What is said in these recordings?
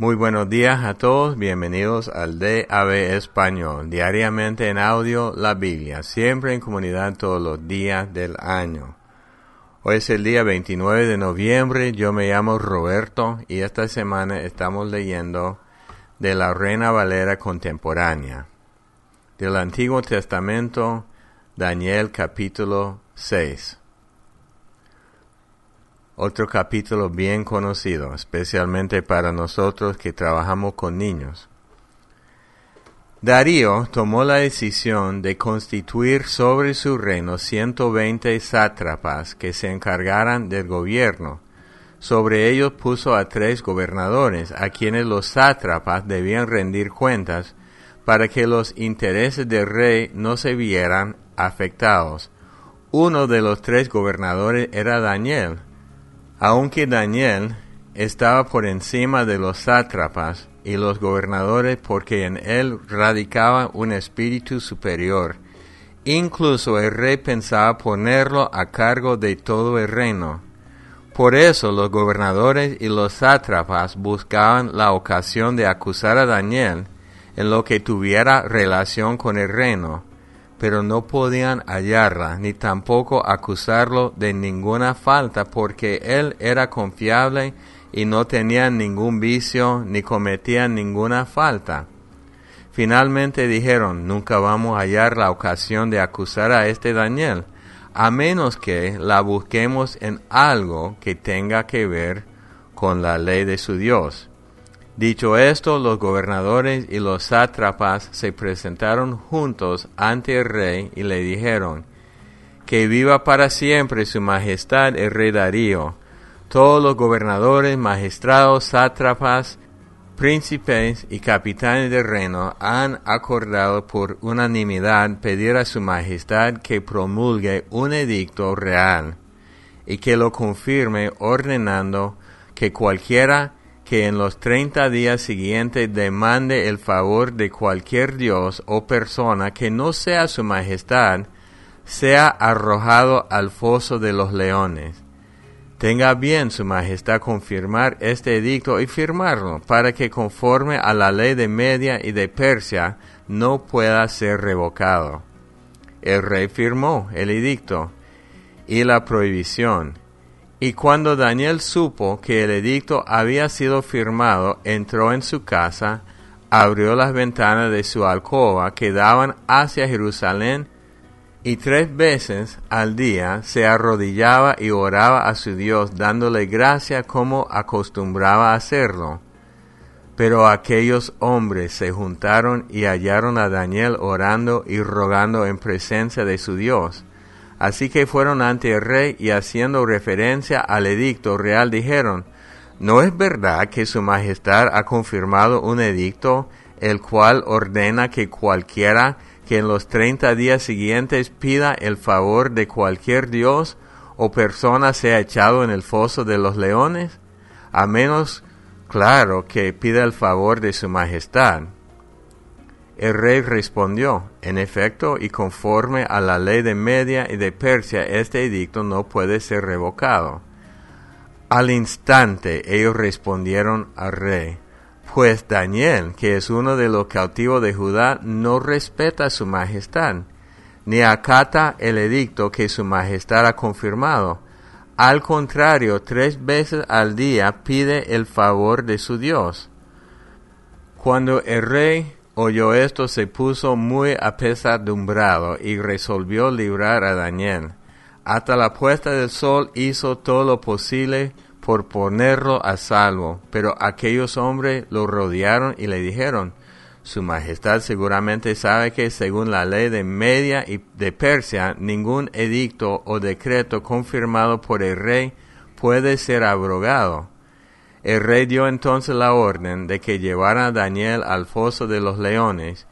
Muy buenos días a todos, bienvenidos al DAB Español, diariamente en audio la Biblia, siempre en comunidad todos los días del año. Hoy es el día 29 de noviembre, yo me llamo Roberto y esta semana estamos leyendo de la Reina Valera contemporánea. Del Antiguo Testamento, Daniel capítulo 6 otro capítulo bien conocido, especialmente para nosotros que trabajamos con niños. Darío tomó la decisión de constituir sobre su reino 120 sátrapas que se encargaran del gobierno. Sobre ellos puso a tres gobernadores, a quienes los sátrapas debían rendir cuentas para que los intereses del rey no se vieran afectados. Uno de los tres gobernadores era Daniel, aunque Daniel estaba por encima de los sátrapas y los gobernadores porque en él radicaba un espíritu superior, incluso el rey pensaba ponerlo a cargo de todo el reino. Por eso los gobernadores y los sátrapas buscaban la ocasión de acusar a Daniel en lo que tuviera relación con el reino, pero no podían hallarla, ni tampoco acusarlo de ninguna falta, porque él era confiable y no tenía ningún vicio, ni cometía ninguna falta. Finalmente dijeron, nunca vamos a hallar la ocasión de acusar a este Daniel, a menos que la busquemos en algo que tenga que ver con la ley de su Dios. Dicho esto, los gobernadores y los sátrapas se presentaron juntos ante el rey y le dijeron, que viva para siempre su majestad el rey Darío. Todos los gobernadores, magistrados, sátrapas, príncipes y capitanes del reino han acordado por unanimidad pedir a su majestad que promulgue un edicto real y que lo confirme ordenando que cualquiera que en los treinta días siguientes demande el favor de cualquier dios o persona que no sea su majestad, sea arrojado al foso de los leones. Tenga bien su majestad confirmar este edicto y firmarlo, para que conforme a la ley de Media y de Persia no pueda ser revocado. El rey firmó el edicto y la prohibición, y cuando Daniel supo que el edicto había sido firmado, entró en su casa, abrió las ventanas de su alcoba que daban hacia Jerusalén, y tres veces al día se arrodillaba y oraba a su Dios, dándole gracia como acostumbraba hacerlo. Pero aquellos hombres se juntaron y hallaron a Daniel orando y rogando en presencia de su Dios. Así que fueron ante el rey y haciendo referencia al edicto real dijeron, ¿no es verdad que su majestad ha confirmado un edicto el cual ordena que cualquiera que en los treinta días siguientes pida el favor de cualquier dios o persona sea echado en el foso de los leones? A menos, claro, que pida el favor de su majestad. El rey respondió, en efecto, y conforme a la ley de Media y de Persia, este edicto no puede ser revocado. Al instante ellos respondieron al rey, pues Daniel, que es uno de los cautivos de Judá, no respeta su majestad, ni acata el edicto que su majestad ha confirmado. Al contrario, tres veces al día pide el favor de su Dios. Cuando el rey oyó esto se puso muy apesadumbrado y resolvió librar a Daniel. Hasta la puesta del sol hizo todo lo posible por ponerlo a salvo, pero aquellos hombres lo rodearon y le dijeron, Su Majestad seguramente sabe que según la ley de Media y de Persia, ningún edicto o decreto confirmado por el rey puede ser abrogado. El rey dio entonces la orden de que llevaran a Daniel al foso de los leones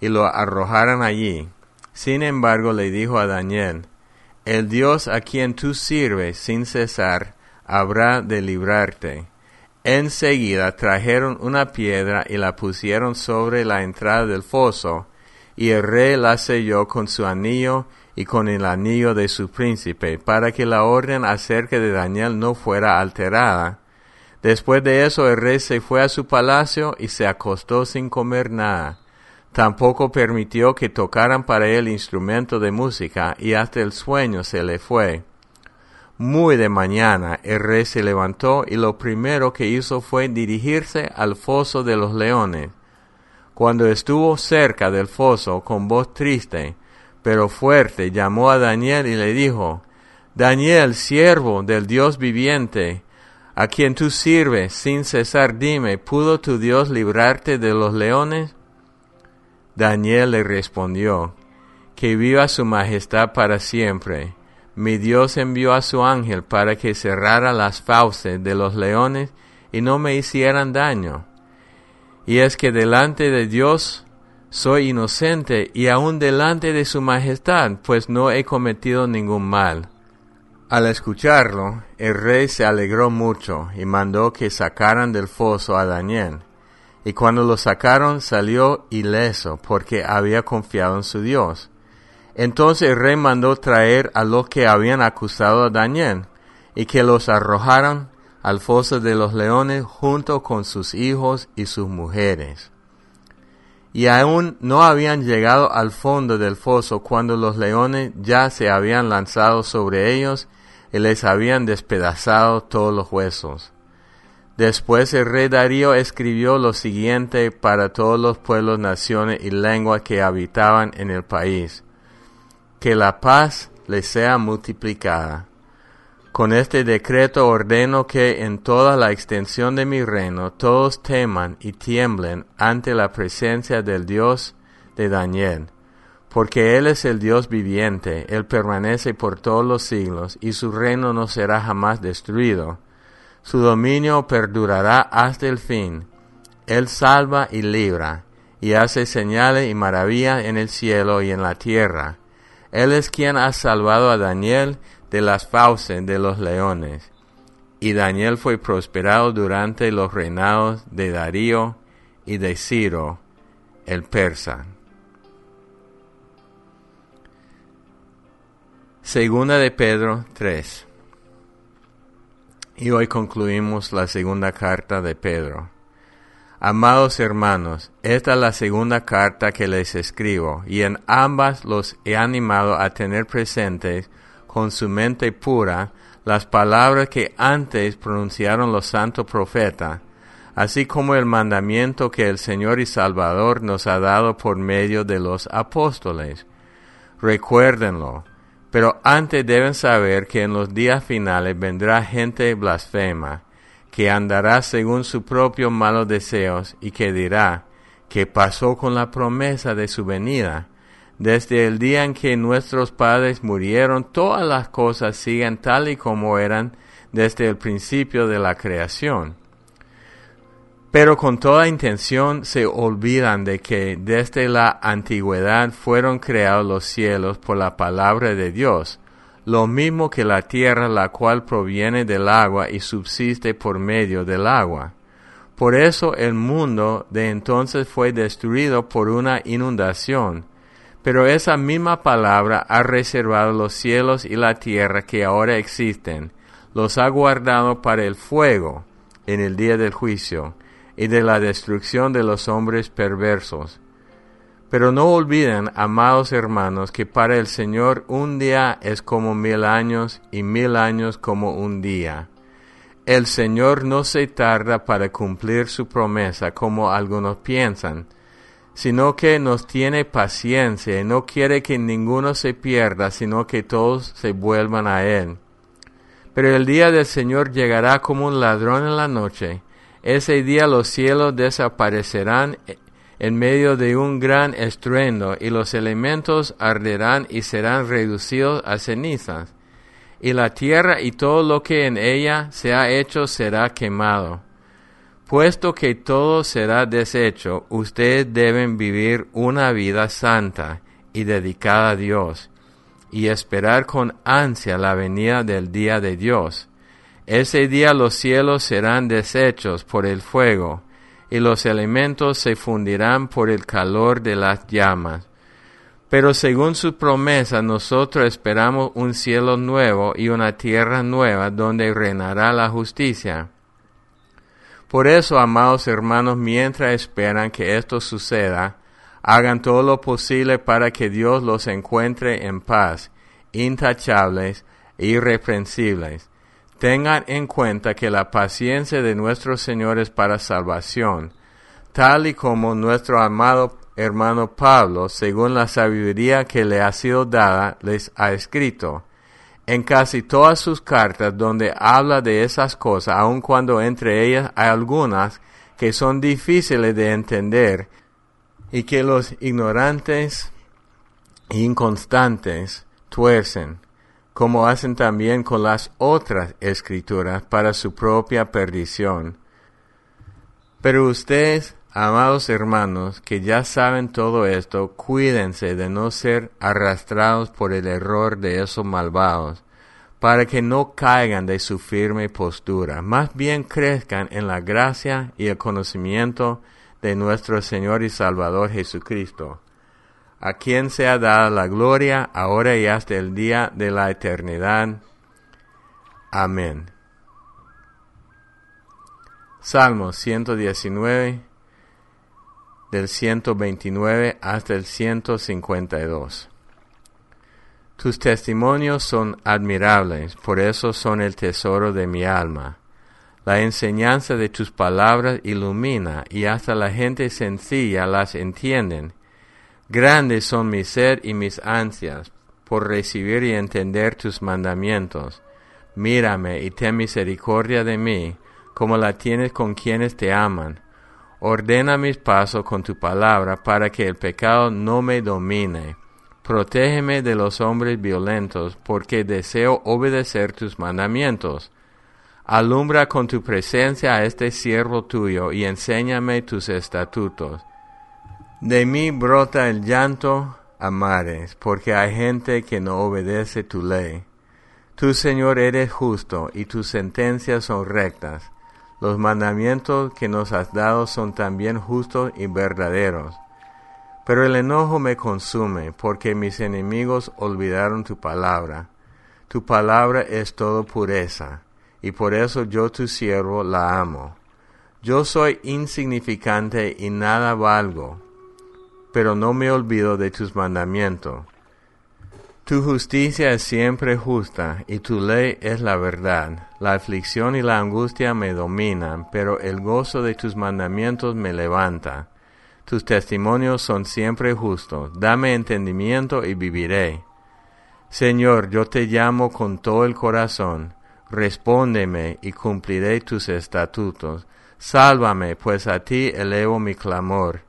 y lo arrojaran allí. Sin embargo, le dijo a Daniel, El Dios a quien tú sirves sin cesar habrá de librarte. Enseguida trajeron una piedra y la pusieron sobre la entrada del foso, y el rey la selló con su anillo y con el anillo de su príncipe, para que la orden acerca de Daniel no fuera alterada Después de eso el rey se fue a su palacio y se acostó sin comer nada. Tampoco permitió que tocaran para él instrumento de música y hasta el sueño se le fue. Muy de mañana el rey se levantó y lo primero que hizo fue dirigirse al foso de los leones. Cuando estuvo cerca del foso con voz triste, pero fuerte, llamó a Daniel y le dijo, Daniel, siervo del Dios viviente, a quien tú sirves sin cesar, dime, ¿pudo tu Dios librarte de los leones? Daniel le respondió, que viva su majestad para siempre. Mi Dios envió a su ángel para que cerrara las fauces de los leones y no me hicieran daño. Y es que delante de Dios soy inocente y aun delante de su majestad, pues no he cometido ningún mal. Al escucharlo, el rey se alegró mucho y mandó que sacaran del foso a Daniel. Y cuando lo sacaron salió ileso porque había confiado en su Dios. Entonces el rey mandó traer a los que habían acusado a Daniel y que los arrojaran al foso de los leones junto con sus hijos y sus mujeres. Y aún no habían llegado al fondo del foso cuando los leones ya se habían lanzado sobre ellos y les habían despedazado todos los huesos. Después el rey Darío escribió lo siguiente para todos los pueblos, naciones y lenguas que habitaban en el país. Que la paz les sea multiplicada. Con este decreto ordeno que en toda la extensión de mi reino todos teman y tiemblen ante la presencia del Dios de Daniel porque Él es el Dios viviente, Él permanece por todos los siglos, y su reino no será jamás destruido. Su dominio perdurará hasta el fin. Él salva y libra, y hace señales y maravillas en el cielo y en la tierra. Él es quien ha salvado a Daniel de las fauces de los leones. Y Daniel fue prosperado durante los reinados de Darío y de Ciro, el persa. Segunda de Pedro 3. Y hoy concluimos la segunda carta de Pedro. Amados hermanos, esta es la segunda carta que les escribo, y en ambas los he animado a tener presentes con su mente pura las palabras que antes pronunciaron los santos profetas, así como el mandamiento que el Señor y Salvador nos ha dado por medio de los apóstoles. Recuérdenlo pero antes deben saber que en los días finales vendrá gente blasfema, que andará según sus propios malos deseos y que dirá, ¿qué pasó con la promesa de su venida? Desde el día en que nuestros padres murieron, todas las cosas siguen tal y como eran desde el principio de la creación. Pero con toda intención se olvidan de que desde la antigüedad fueron creados los cielos por la palabra de Dios, lo mismo que la tierra la cual proviene del agua y subsiste por medio del agua. Por eso el mundo de entonces fue destruido por una inundación, pero esa misma palabra ha reservado los cielos y la tierra que ahora existen, los ha guardado para el fuego en el día del juicio y de la destrucción de los hombres perversos. Pero no olviden, amados hermanos, que para el Señor un día es como mil años y mil años como un día. El Señor no se tarda para cumplir su promesa como algunos piensan, sino que nos tiene paciencia y no quiere que ninguno se pierda, sino que todos se vuelvan a Él. Pero el día del Señor llegará como un ladrón en la noche, ese día los cielos desaparecerán en medio de un gran estruendo y los elementos arderán y serán reducidos a cenizas. Y la tierra y todo lo que en ella se ha hecho será quemado. Puesto que todo será deshecho, ustedes deben vivir una vida santa y dedicada a Dios, y esperar con ansia la venida del día de Dios ese día los cielos serán deshechos por el fuego, y los elementos se fundirán por el calor de las llamas. Pero según su promesa, nosotros esperamos un cielo nuevo y una tierra nueva donde reinará la justicia. Por eso, amados hermanos, mientras esperan que esto suceda, hagan todo lo posible para que Dios los encuentre en paz, intachables e irreprensibles. Tengan en cuenta que la paciencia de nuestro Señor es para salvación, tal y como nuestro amado hermano Pablo, según la sabiduría que le ha sido dada, les ha escrito. En casi todas sus cartas donde habla de esas cosas, aun cuando entre ellas hay algunas que son difíciles de entender y que los ignorantes e inconstantes tuercen, como hacen también con las otras escrituras para su propia perdición. Pero ustedes Amados hermanos, que ya saben todo esto, cuídense de no ser arrastrados por el error de esos malvados, para que no caigan de su firme postura, más bien crezcan en la gracia y el conocimiento de nuestro Señor y Salvador Jesucristo, a quien sea dada la gloria ahora y hasta el día de la eternidad. Amén. Salmo 119 del 129 hasta el 152. Tus testimonios son admirables, por eso son el tesoro de mi alma. La enseñanza de tus palabras ilumina y hasta la gente sencilla las entienden. Grandes son mi sed y mis ansias por recibir y entender tus mandamientos. Mírame y ten misericordia de mí, como la tienes con quienes te aman Ordena mis pasos con tu palabra para que el pecado no me domine. Protégeme de los hombres violentos, porque deseo obedecer tus mandamientos. Alumbra con tu presencia a este siervo tuyo y enséñame tus estatutos. De mí brota el llanto a mares, porque hay gente que no obedece tu ley. Tú, Señor, eres justo y tus sentencias son rectas. Los mandamientos que nos has dado son también justos y verdaderos. Pero el enojo me consume, porque mis enemigos olvidaron tu palabra. Tu palabra es todo pureza, y por eso yo tu siervo la amo. Yo soy insignificante y nada valgo, pero no me olvido de tus mandamientos. Tu justicia es siempre justa y tu ley es la verdad. La aflicción y la angustia me dominan, pero el gozo de tus mandamientos me levanta. Tus testimonios son siempre justos. Dame entendimiento y viviré. Señor, yo te llamo con todo el corazón. Respóndeme y cumpliré tus estatutos. Sálvame, pues a ti elevo mi clamor.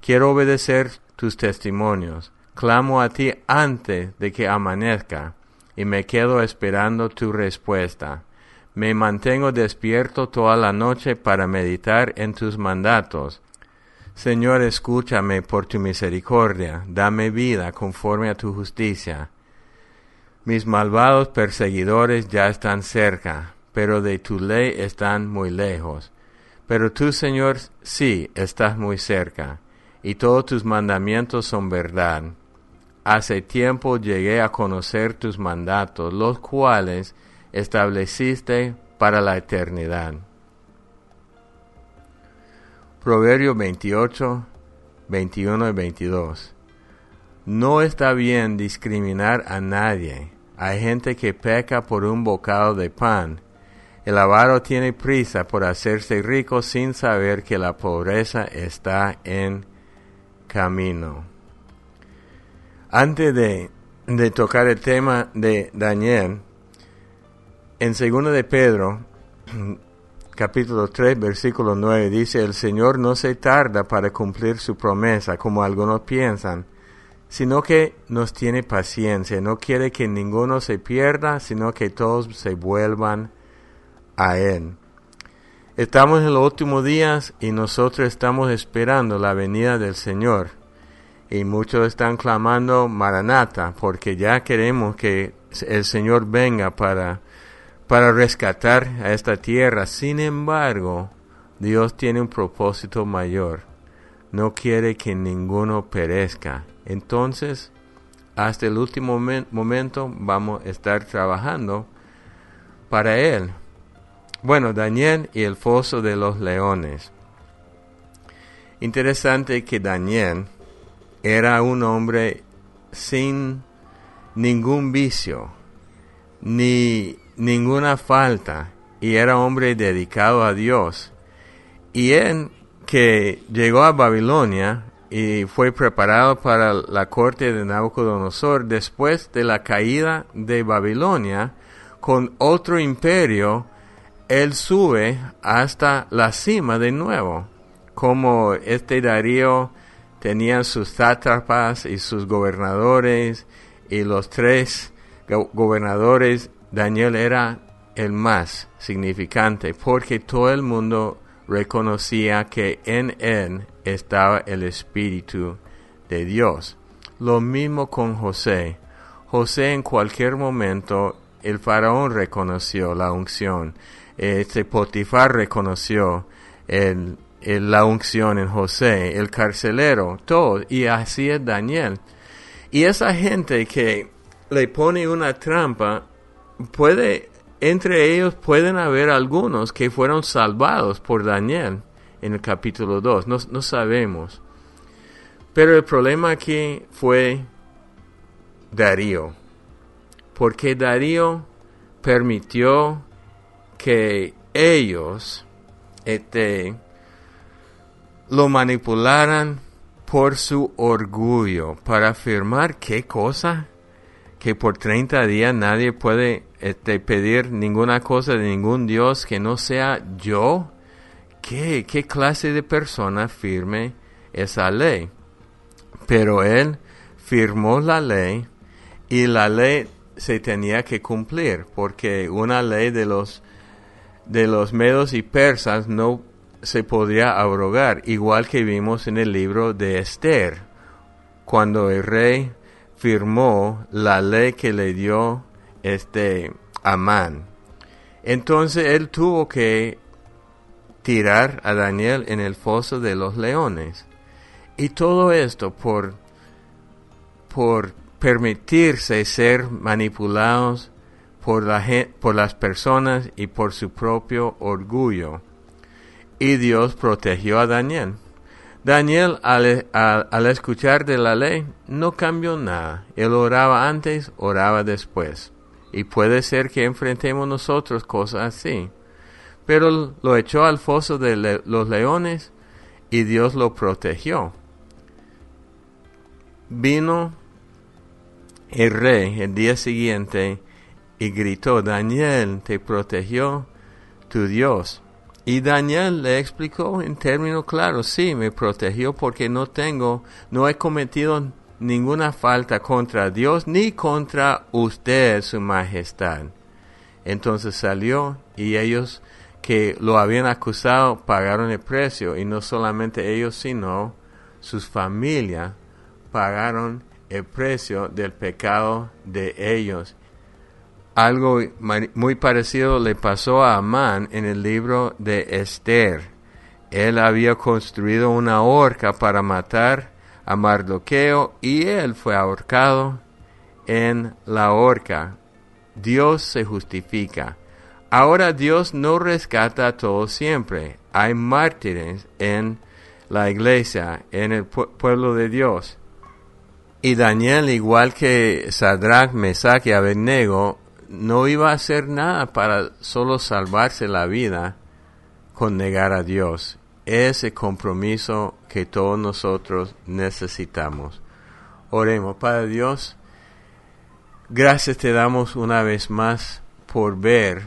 Quiero obedecer tus testimonios clamo a ti antes de que amanezca, y me quedo esperando tu respuesta. Me mantengo despierto toda la noche para meditar en tus mandatos. Señor, escúchame por tu misericordia, dame vida conforme a tu justicia. Mis malvados perseguidores ya están cerca, pero de tu ley están muy lejos. Pero tú, Señor, sí estás muy cerca, y todos tus mandamientos son verdad. Hace tiempo llegué a conocer tus mandatos, los cuales estableciste para la eternidad. Proverbio 28, 21 y 22. No está bien discriminar a nadie. Hay gente que peca por un bocado de pan. El avaro tiene prisa por hacerse rico sin saber que la pobreza está en camino. Antes de, tocar el tema de Daniel, en 2 de Pedro, capítulo 3, versículo 9, dice, el Señor no se tarda para cumplir su promesa, como algunos piensan, sino que nos tiene paciencia, no quiere que ninguno se pierda, sino que todos se vuelvan a Él. Estamos en los últimos días y nosotros estamos esperando la venida del Señor y muchos están clamando Maranata porque ya queremos que el Señor venga para, para rescatar a esta tierra. Sin embargo, Dios tiene un propósito mayor. No quiere que ninguno perezca. Entonces, hasta el último momento vamos a estar trabajando para Él. Bueno, Daniel y el foso de los leones. Interesante que Daniel era un hombre sin ningún vicio, ni ninguna falta, y era hombre dedicado a Dios. Y él que llegó a Babilonia y fue preparado para la corte de Nabucodonosor después de la caída de Babilonia con otro imperio, él sube hasta la cima de nuevo, como este Darío tenía sus sátrapas y sus gobernadores y los tres gobernadores, Daniel era el más significante porque todo el mundo reconocía que en él estaba el Espíritu de Dios. Lo mismo con José. José en cualquier momento el faraón reconoció la unción. Este Potifar reconoció el, la unción en José, el carcelero, todo. Y así es Daniel. Y esa gente que le pone una trampa, puede entre ellos pueden haber algunos que fueron salvados por Daniel en el capítulo 2, no, no sabemos. Pero el problema aquí fue Darío, porque Darío permitió que ellos este, lo manipularan por su orgullo para afirmar qué cosa que por 30 días nadie puede este, pedir ninguna cosa de ningún Dios que no sea yo. ¿Qué, ¿Qué clase de persona firme esa ley? Pero él firmó la ley y la ley se tenía que cumplir porque una ley de los de los medos y persas no se podría abrogar, igual que vimos en el libro de Esther, cuando el rey firmó la ley que le dio este Amán. Entonces él tuvo que tirar a Daniel en el foso de los leones. Y todo esto por, por permitirse ser manipulados por, la, por las personas y por su propio orgullo. Y Dios protegió a Daniel. Daniel al, escuchar de la ley no cambió nada. Él oraba antes, oraba después. Y puede ser que enfrentemos nosotros cosas así. Pero lo echó al foso de los leones y Dios lo protegió. Vino el rey el día siguiente y gritó, Daniel, te protegió tu Dios. Y Daniel le explicó en términos claros, sí, me protegió porque no tengo, no he cometido ninguna falta contra Dios ni contra usted, su majestad. Entonces salió y ellos que lo habían acusado pagaron el precio y no solamente ellos sino sus familias pagaron el precio del pecado de ellos algo muy parecido le pasó a Amán en el libro de Esther. Él había construido una horca para matar a Mardoqueo y él fue ahorcado en la horca. Dios se justifica. Ahora Dios no rescata a todos siempre. Hay mártires en la iglesia, en el pueblo de Dios. Y Daniel, igual que Sadrach, Mesach y Abednego, no iba a hacer nada para solo salvarse la vida con negar a Dios. Ese compromiso que todos nosotros necesitamos. Oremos, Padre Dios, gracias te damos una vez más por ver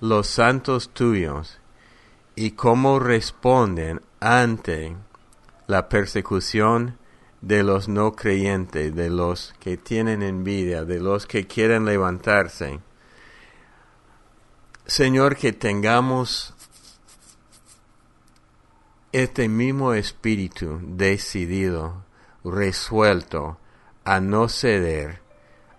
los santos tuyos y cómo responden ante la persecución de los no creyentes, de los que tienen envidia, de los que quieren levantarse. Señor, que tengamos este mismo espíritu decidido, resuelto a no ceder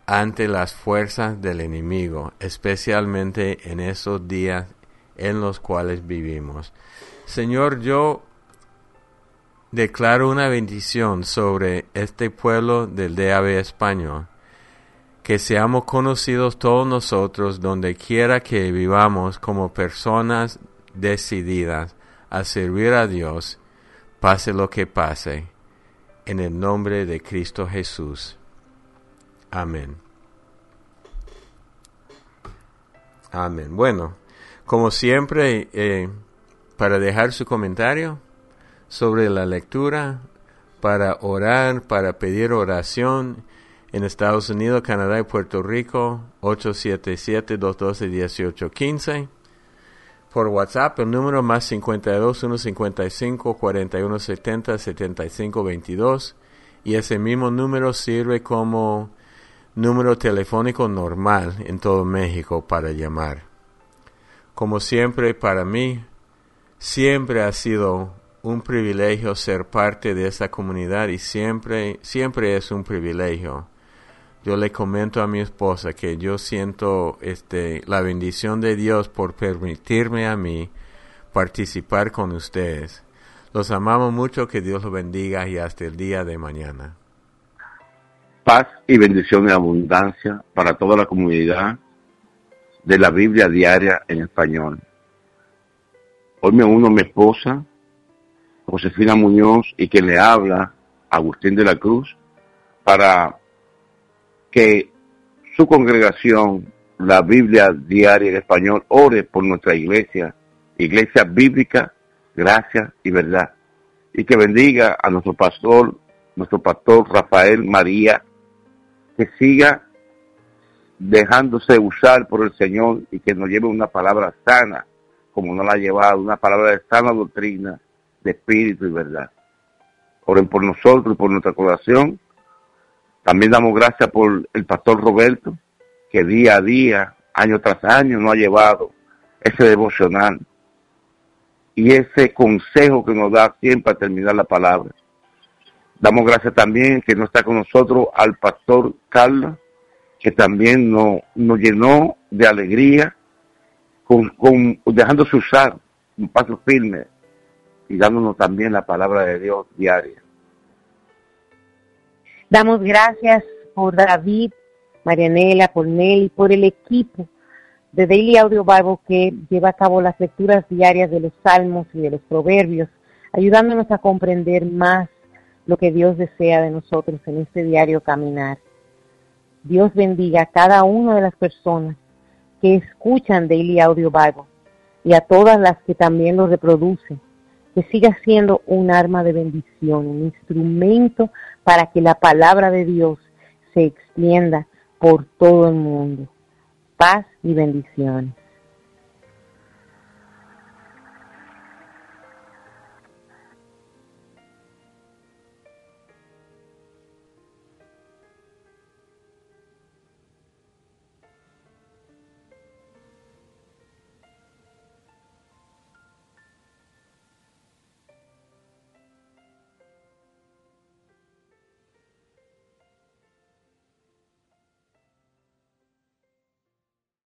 ante las fuerzas del enemigo, especialmente en esos días en los cuales vivimos. Señor, yo declaro una bendición sobre este pueblo del DAB español, que seamos conocidos todos nosotros donde quiera que vivamos como personas decididas a servir a Dios, pase lo que pase, en el nombre de Cristo Jesús. Amén. Amén. Bueno, como siempre, eh, para dejar su comentario sobre la lectura, para orar, para pedir oración, en Estados Unidos, Canadá y Puerto Rico, 877-212-1815. Por WhatsApp, el número más 52 155 4170 7522 y ese mismo número sirve como número telefónico normal en todo México para llamar. Como siempre, para mí, siempre ha sido un privilegio ser parte de esta comunidad y siempre, siempre es un privilegio yo le comento a mi esposa que yo siento este, la bendición de Dios por permitirme a mí participar con ustedes. Los amamos mucho, que Dios los bendiga y hasta el día de mañana. Paz y bendición y abundancia para toda la comunidad de la Biblia diaria en español. Hoy me uno a mi esposa, Josefina Muñoz, y que le habla, Agustín de la Cruz, para que su congregación, la Biblia diaria en español, ore por nuestra iglesia, iglesia bíblica, gracia y verdad. Y que bendiga a nuestro pastor, nuestro pastor Rafael María, que siga dejándose usar por el Señor y que nos lleve una palabra sana, como nos la ha llevado, una palabra de sana doctrina, de espíritu y verdad. Oren por nosotros y por nuestra corazón también damos gracias por el pastor Roberto, que día a día, año tras año, nos ha llevado ese devocional y ese consejo que nos da siempre a terminar la palabra. Damos gracias también que no está con nosotros al pastor Carlos, que también nos, nos llenó de alegría, con, dejándose usar un paso firme y dándonos también la palabra de Dios diaria. Damos gracias por David, Marianela, por Nelly, por el equipo de Daily Audio Bible que lleva a cabo las lecturas diarias de los salmos y de los proverbios, ayudándonos a comprender más lo que Dios desea de nosotros en este diario caminar. Dios bendiga a cada una de las personas que escuchan Daily Audio Bible y a todas las que también lo reproducen que siga siendo un arma de bendición, un instrumento para que la palabra de Dios se extienda por todo el mundo. Paz y bendiciones.